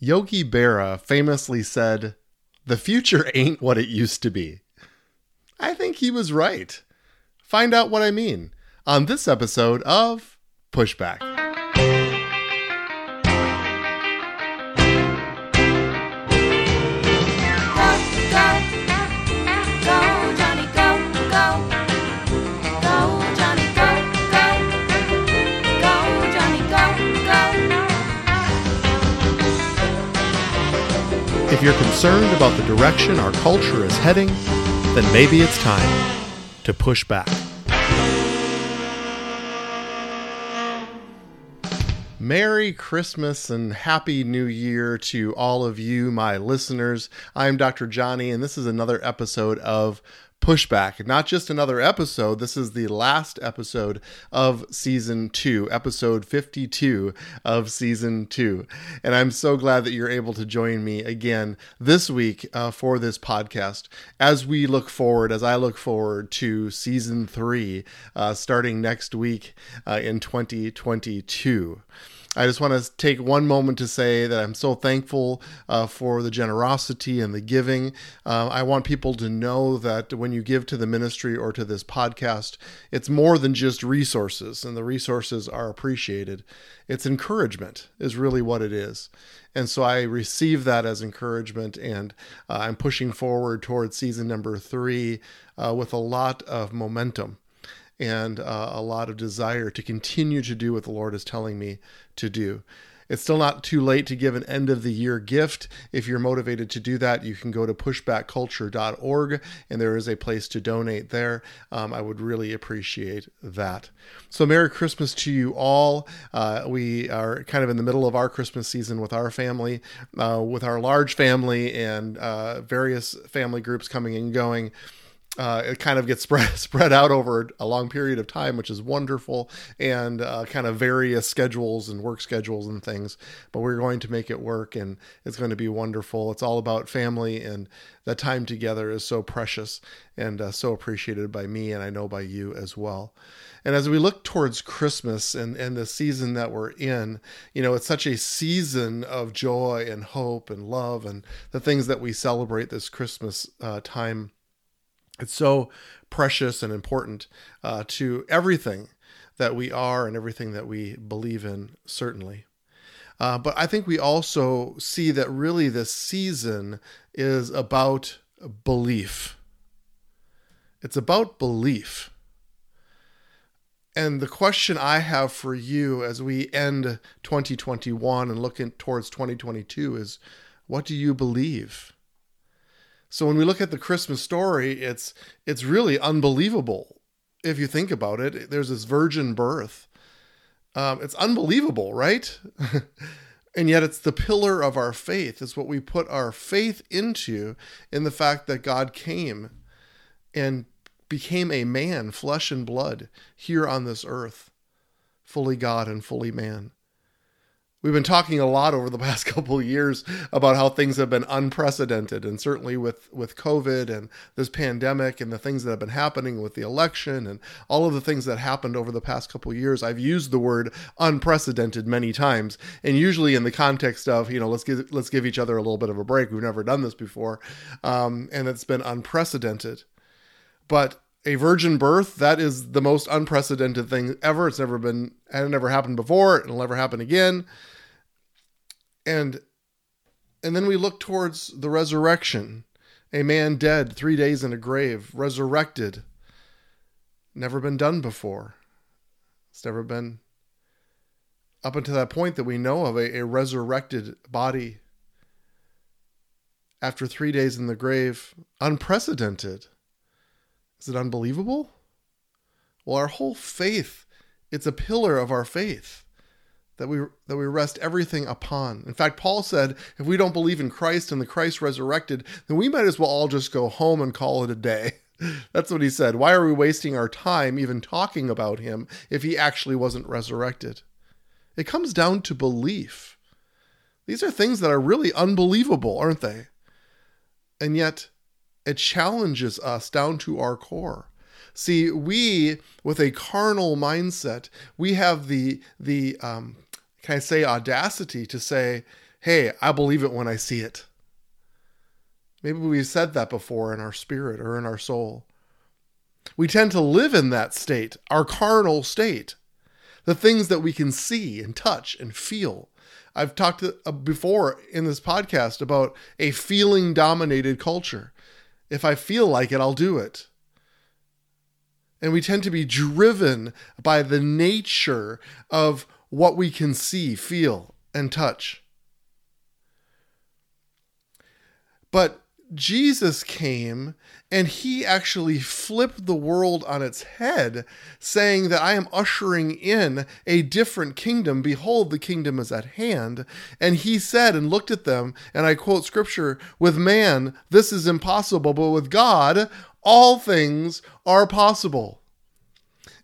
Yogi Berra famously said, The future ain't what it used to be. I think he was right. Find out what I mean on this episode of Pushback. If you're concerned about the direction our culture is heading, then maybe it's time to push back. Merry Christmas and Happy New Year to all of you, my listeners. I'm Dr. Johnny, and this is another episode of Pushback. Not just another episode, this is the last episode of season two, episode 52 of season two. And I'm so glad that you're able to join me again this week uh, for this podcast as we look forward, as I look forward to season three uh, starting next week uh, in 2022. I just want to take one moment to say that I'm so thankful uh, for the generosity and the giving. Uh, I want people to know that when you give to the ministry or to this podcast, it's more than just resources, and the resources are appreciated. It's encouragement, is really what it is. And so I receive that as encouragement, and uh, I'm pushing forward towards season number three uh, with a lot of momentum and uh, a lot of desire to continue to do what the Lord is telling me to do. It's still not too late to give an end of the year gift. If you're motivated to do that, you can go to pushbackculture.org and there is a place to donate there. Um, I would really appreciate that. So, Merry Christmas to you all. Uh, we are kind of in the middle of our Christmas season with our family, uh, with our large family and uh, various family groups coming and going uh, it kind of gets spread spread out over a long period of time, which is wonderful, and uh, kind of various schedules and work schedules and things. But we're going to make it work, and it's going to be wonderful. It's all about family, and that time together is so precious and uh, so appreciated by me, and I know by you as well. And as we look towards Christmas and, and the season that we're in, you know, it's such a season of joy and hope and love and the things that we celebrate this Christmas uh, time it's so precious and important uh, to everything that we are and everything that we believe in, certainly. Uh, but I think we also see that really this season is about belief. It's about belief. And the question I have for you as we end 2021 and look in, towards 2022 is what do you believe? So when we look at the Christmas story, it's it's really unbelievable if you think about it. There's this virgin birth. Um, it's unbelievable, right? and yet it's the pillar of our faith. It's what we put our faith into in the fact that God came and became a man, flesh and blood, here on this earth, fully God and fully man. We've been talking a lot over the past couple of years about how things have been unprecedented, and certainly with with COVID and this pandemic and the things that have been happening with the election and all of the things that happened over the past couple of years. I've used the word unprecedented many times, and usually in the context of you know let's give let's give each other a little bit of a break. We've never done this before, um, and it's been unprecedented. But a virgin birth that is the most unprecedented thing ever. It's never been had never happened before it'll never happen again. And and then we look towards the resurrection. A man dead 3 days in a grave resurrected. Never been done before. It's never been up until that point that we know of a, a resurrected body. After 3 days in the grave unprecedented is it unbelievable? Well, our whole faith, it's a pillar of our faith that we that we rest everything upon. In fact, Paul said, if we don't believe in Christ and the Christ resurrected, then we might as well all just go home and call it a day. That's what he said. Why are we wasting our time even talking about him if he actually wasn't resurrected? It comes down to belief. These are things that are really unbelievable, aren't they? And yet, it challenges us down to our core. See, we with a carnal mindset, we have the the um, can I say audacity to say, hey, I believe it when I see it. Maybe we've said that before in our spirit or in our soul. We tend to live in that state, our carnal state, the things that we can see and touch and feel. I've talked uh, before in this podcast about a feeling dominated culture. If I feel like it, I'll do it. And we tend to be driven by the nature of what we can see, feel, and touch. But Jesus came and he actually flipped the world on its head, saying that I am ushering in a different kingdom. Behold, the kingdom is at hand. And he said and looked at them, and I quote scripture with man, this is impossible, but with God, all things are possible.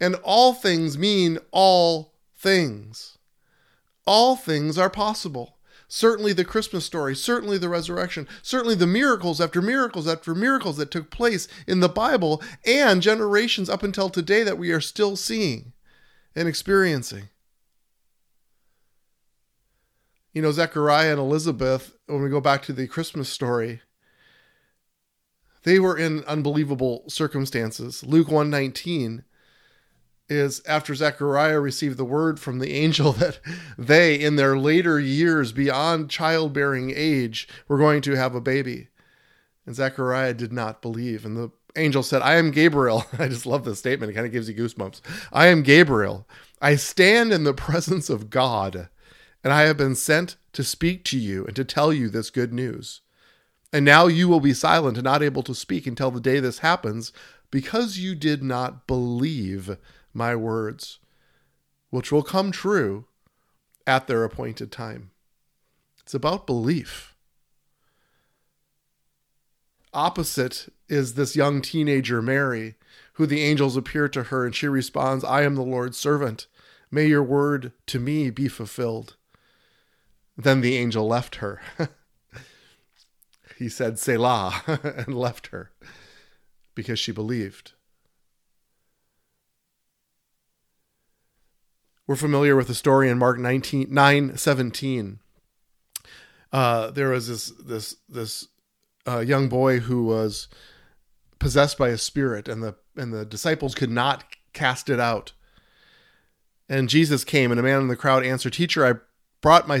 And all things mean all things. All things are possible certainly the Christmas story, certainly the resurrection, certainly the miracles after miracles after miracles that took place in the Bible and generations up until today that we are still seeing and experiencing. You know, Zechariah and Elizabeth, when we go back to the Christmas story, they were in unbelievable circumstances. Luke 119 is after Zechariah received the word from the angel that they, in their later years beyond childbearing age, were going to have a baby. And Zechariah did not believe. And the angel said, I am Gabriel. I just love this statement. It kind of gives you goosebumps. I am Gabriel. I stand in the presence of God, and I have been sent to speak to you and to tell you this good news. And now you will be silent and not able to speak until the day this happens, because you did not believe my words, which will come true at their appointed time. It's about belief. Opposite is this young teenager, Mary, who the angels appear to her, and she responds, I am the Lord's servant. May your word to me be fulfilled. Then the angel left her. he said, Selah, and left her because she believed. We're familiar with the story in Mark 19, 9 17. Uh, there was this this this uh, young boy who was possessed by a spirit, and the and the disciples could not cast it out. And Jesus came, and a man in the crowd answered, "Teacher, I brought my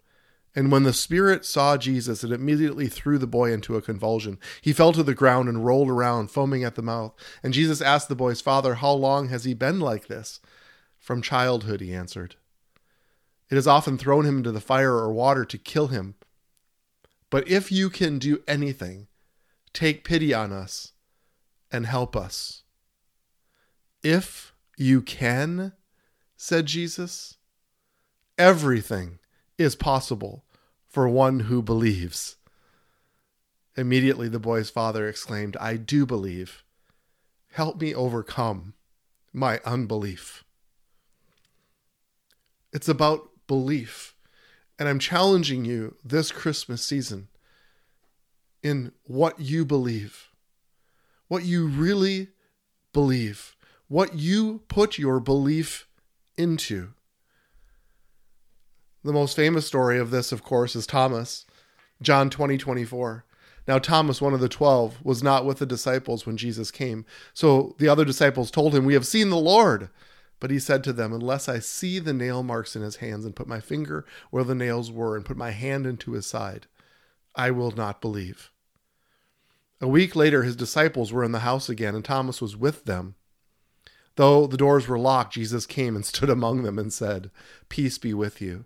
and when the spirit saw Jesus, it immediately threw the boy into a convulsion. He fell to the ground and rolled around, foaming at the mouth. And Jesus asked the boy's father, How long has he been like this? From childhood, he answered. It has often thrown him into the fire or water to kill him. But if you can do anything, take pity on us and help us. If you can, said Jesus, everything is possible for one who believes. Immediately the boy's father exclaimed, I do believe. Help me overcome my unbelief. It's about belief. And I'm challenging you this Christmas season in what you believe, what you really believe, what you put your belief into. The most famous story of this, of course, is Thomas, John 20, 24. Now, Thomas, one of the twelve, was not with the disciples when Jesus came. So the other disciples told him, We have seen the Lord. But he said to them, Unless I see the nail marks in his hands, and put my finger where the nails were, and put my hand into his side, I will not believe. A week later, his disciples were in the house again, and Thomas was with them. Though the doors were locked, Jesus came and stood among them and said, Peace be with you.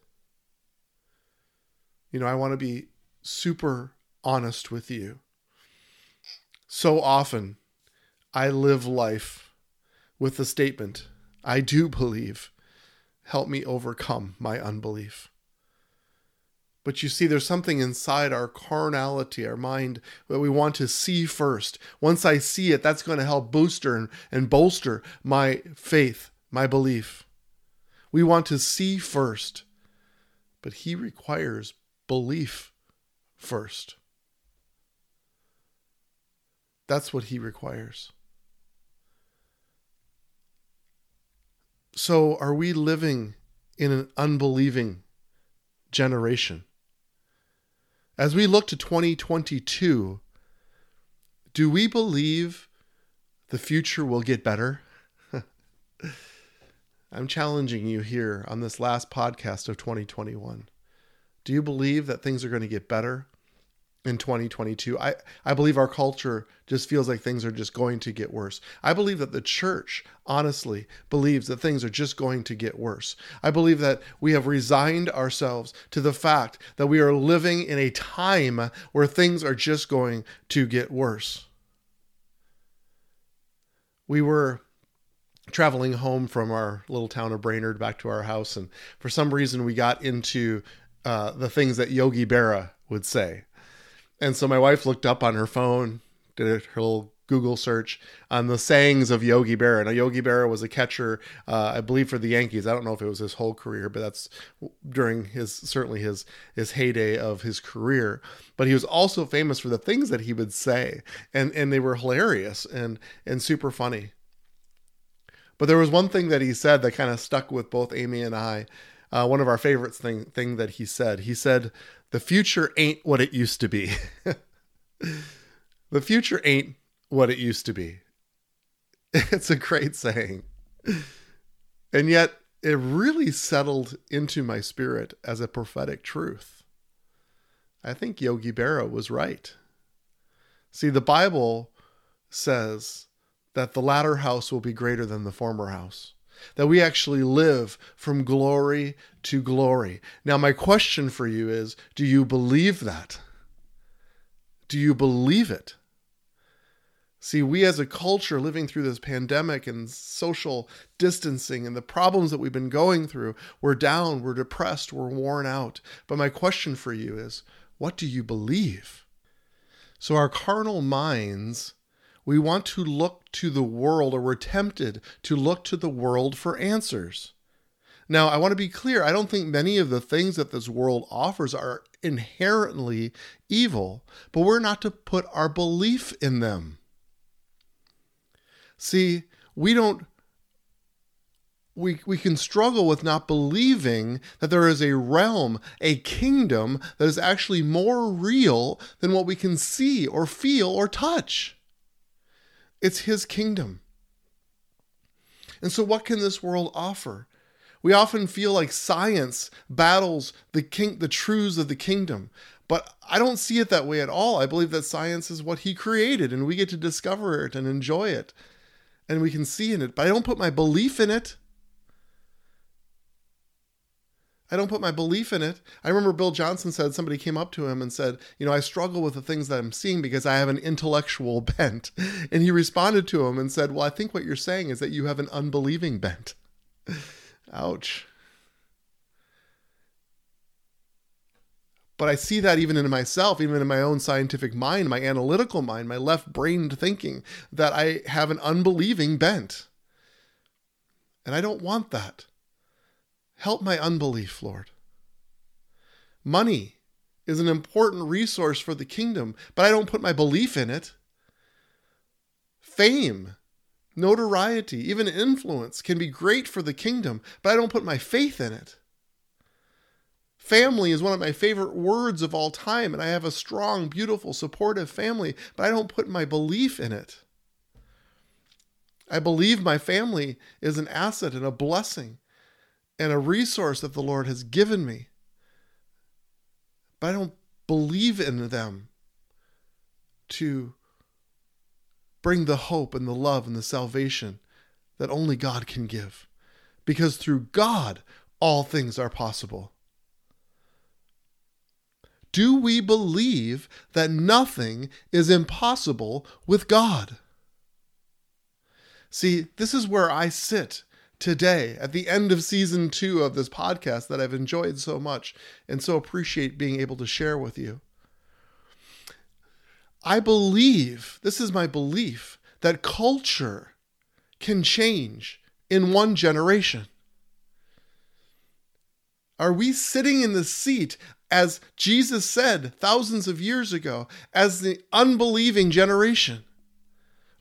You know, I want to be super honest with you. So often, I live life with the statement, I do believe. Help me overcome my unbelief. But you see, there's something inside our carnality, our mind, that we want to see first. Once I see it, that's going to help booster and, and bolster my faith, my belief. We want to see first, but He requires belief first. That's what He requires. So, are we living in an unbelieving generation? As we look to 2022, do we believe the future will get better? I'm challenging you here on this last podcast of 2021. Do you believe that things are going to get better in 2022? I, I believe our culture just feels like things are just going to get worse. I believe that the church, honestly, believes that things are just going to get worse. I believe that we have resigned ourselves to the fact that we are living in a time where things are just going to get worse. We were traveling home from our little town of Brainerd back to our house, and for some reason we got into uh, the things that Yogi Berra would say. And so my wife looked up on her phone, did her little Google search on the sayings of Yogi Berra. Now, Yogi Berra was a catcher, uh, I believe, for the Yankees. I don't know if it was his whole career, but that's during his certainly his his heyday of his career. But he was also famous for the things that he would say, and and they were hilarious and and super funny. But there was one thing that he said that kind of stuck with both Amy and I. Uh, one of our favorites thing thing that he said. He said, "The future ain't what it used to be." the future ain't what it used to be. It's a great saying, and yet it really settled into my spirit as a prophetic truth. I think Yogi Berra was right. See, the Bible says that the latter house will be greater than the former house. That we actually live from glory to glory. Now, my question for you is do you believe that? Do you believe it? See, we as a culture living through this pandemic and social distancing and the problems that we've been going through, we're down, we're depressed, we're worn out. But my question for you is what do you believe? So, our carnal minds we want to look to the world, or we're tempted to look to the world for answers. Now, I want to be clear I don't think many of the things that this world offers are inherently evil, but we're not to put our belief in them. See, we don't we, we can struggle with not believing that there is a realm, a kingdom that is actually more real than what we can see or feel or touch. It's his kingdom. And so, what can this world offer? We often feel like science battles the king, the truths of the kingdom, but I don't see it that way at all. I believe that science is what he created, and we get to discover it and enjoy it, and we can see in it. But I don't put my belief in it. I don't put my belief in it. I remember Bill Johnson said somebody came up to him and said, You know, I struggle with the things that I'm seeing because I have an intellectual bent. And he responded to him and said, Well, I think what you're saying is that you have an unbelieving bent. Ouch. But I see that even in myself, even in my own scientific mind, my analytical mind, my left brained thinking, that I have an unbelieving bent. And I don't want that. Help my unbelief, Lord. Money is an important resource for the kingdom, but I don't put my belief in it. Fame, notoriety, even influence can be great for the kingdom, but I don't put my faith in it. Family is one of my favorite words of all time, and I have a strong, beautiful, supportive family, but I don't put my belief in it. I believe my family is an asset and a blessing, and a resource that the Lord has given me. But I don't believe in them to bring the hope and the love and the salvation that only God can give. Because through God, all things are possible. Do we believe that nothing is impossible with God? See, this is where I sit today at the end of season two of this podcast that I've enjoyed so much and so appreciate being able to share with you. I believe, this is my belief, that culture can change in one generation. Are we sitting in the seat, as Jesus said thousands of years ago, as the unbelieving generation?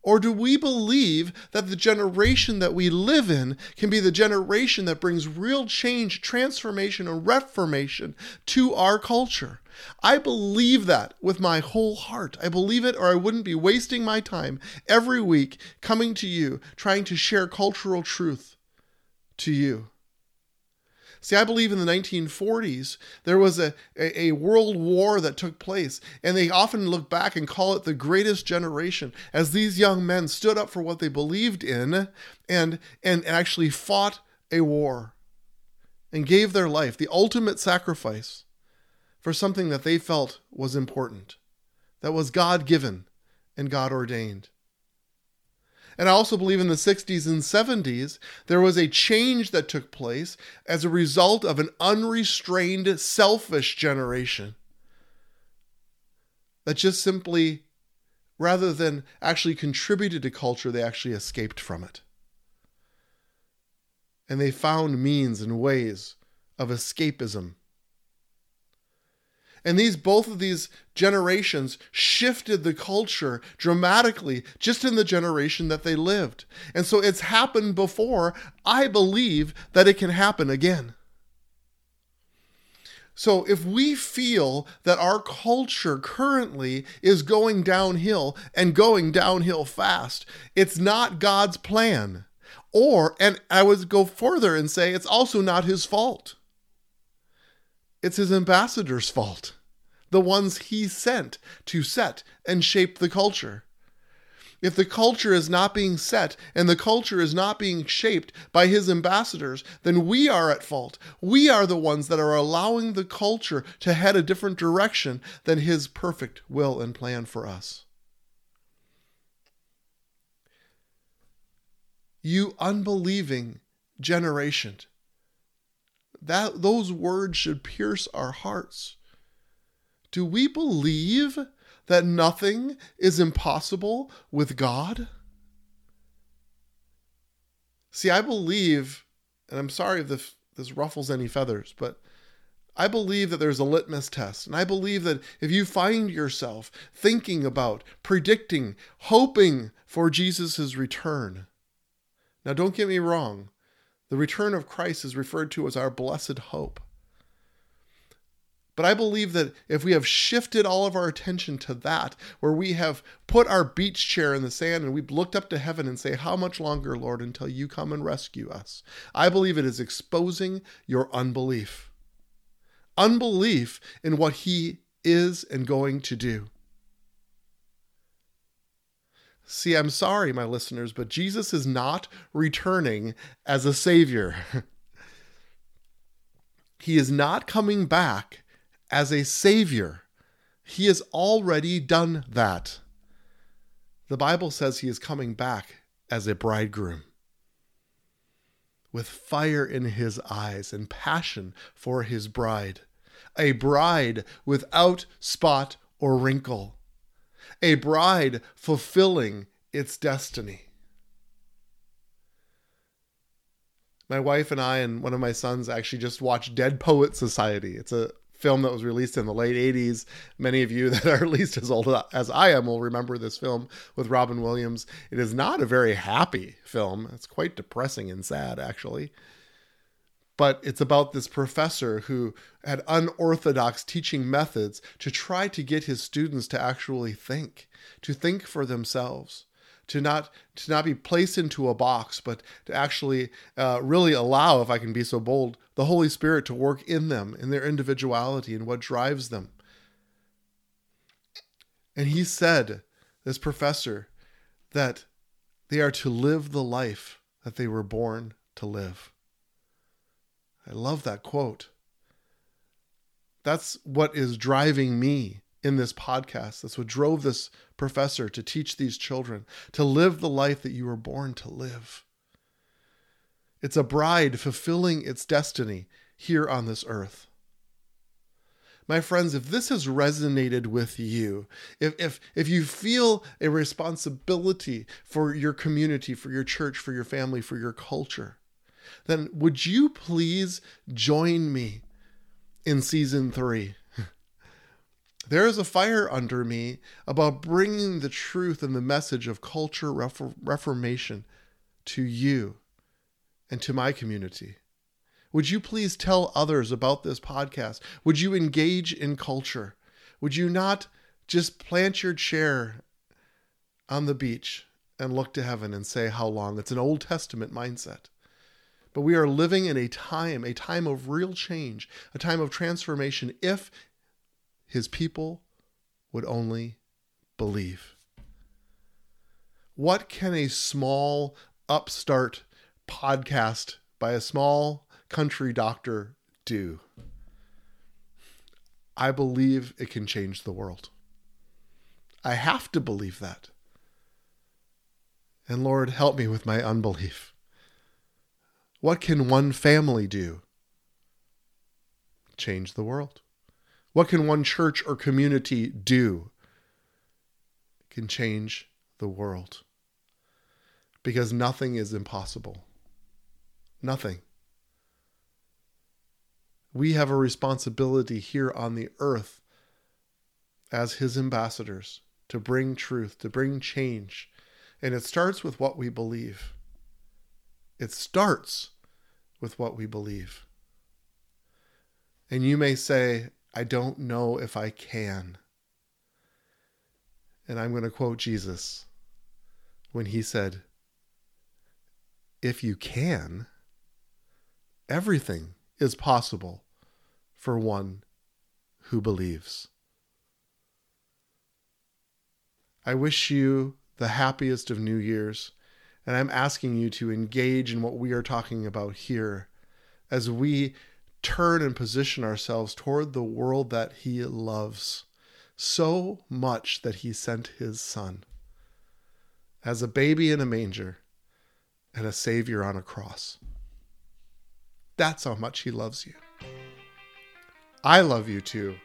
Or do we believe that the generation that we live in can be the generation that brings real change, transformation, and reformation to our culture? I believe that with my whole heart. I believe it, or I wouldn't be wasting my time every week coming to you, trying to share cultural truth to you. See, I believe in the 1940s there was a, a, a, world war that took place, and they often look back and call it the greatest generation as these young men stood up for what they believed in and, and actually fought a war and gave their life, the ultimate sacrifice, for something that they felt was important, that was God given and God ordained. And I also believe in the 60s and 70s, there was a change that took place as a result of an unrestrained, selfish generation that just simply, rather than actually contributed to culture, they actually escaped from it. And they found means and ways of escapism and these both of these generations shifted the culture dramatically just in the generation that they lived. And so it's happened before. I believe that it can happen again. So if we feel that our culture currently is going downhill and going downhill fast, it's not God's plan. Or, and I would go further and say it's also not his fault. It's his ambassador's fault, the ones he sent to set and shape the culture. If the culture is not being set and the culture is not being shaped by his ambassadors, then we are at fault. We are the ones that are allowing the culture to head a different direction than his perfect will and plan for us. You unbelieving generation that those words should pierce our hearts. Do we believe that nothing is impossible with God? See, I believe, and I'm sorry if this, this ruffles any feathers, but I believe that there's a litmus test. And I believe that if you find yourself thinking about, predicting, hoping for Jesus' return, now don't get me wrong, the return of Christ is referred to as our blessed hope. But I believe that if we have shifted all of our attention to that, where we have put our beach chair in the sand and we've looked up to heaven and say, How much longer, Lord, until you come and rescue us? I believe it is exposing your unbelief. Unbelief in what He is and going to do. See, I'm sorry, my listeners, but Jesus is not returning as a savior. he is not coming back as a savior. He has already done that. The Bible says he is coming back as a bridegroom with fire in his eyes and passion for his bride, a bride without spot or wrinkle a bride fulfilling its destiny. My wife and I and one of my sons actually just watched Dead Poet Society. It's a film that was released in the late 80s. Many of you that are at least as old as I am will remember this film with Robin Williams. It is not a very happy film. It's quite depressing and sad, actually but it's about this professor who had unorthodox teaching methods to try to get his students to actually think, to think for themselves. To not to not be placed into a box, but to actually uh, really allow, if I can be so bold, the Holy Spirit to work in them, in their individuality, and what drives them. And he said, this professor, that they are to live the life that they were born to live. I love that quote. That's what is driving me in this podcast. That's what drove this professor to teach these children to live the life that you were born to live. It's a bride fulfilling its destiny here on this earth. My friends, if this has resonated with you, if, if, if you feel a responsibility for your community, for your church, for your family, for your culture, then would you please join me in season three? There is a fire under me about bringing the truth and the message of culture reformation to you and to my community. Would you please tell others about this podcast? Would you engage in culture? Would you not just plant your chair on the beach and look to heaven and say how long? It's an Old Testament mindset. But we are living in a time, a time of real change, a time of transformation if his people would only believe. What can a small upstart podcast by a small country doctor do? I believe it can change the world. I have to believe that. And Lord, help me with my unbelief. What can one family do? Change the world. What can one church or community do? It can change the world. Because nothing is impossible. Nothing. We have a responsibility here on the earth as his ambassadors to bring truth, to bring change. And it starts with what we believe. It starts with what we believe. And you may say, I don't know if I can. And I'm going to quote Jesus when he said, If you can, everything is possible for one who believes. I wish you the happiest of New Year's, and I'm asking you to engage in what we are talking about here as we turn and position ourselves toward the world that He loves so much that He sent His Son as a baby in a manger and a Savior on a cross. That's how much He loves you. I love you too.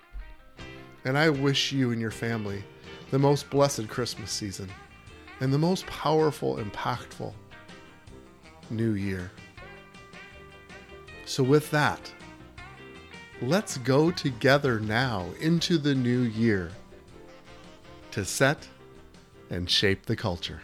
And I wish you and your family the most blessed Christmas season and the most powerful, impactful new year. So, with that, let's go together now into the new year to set and shape the culture.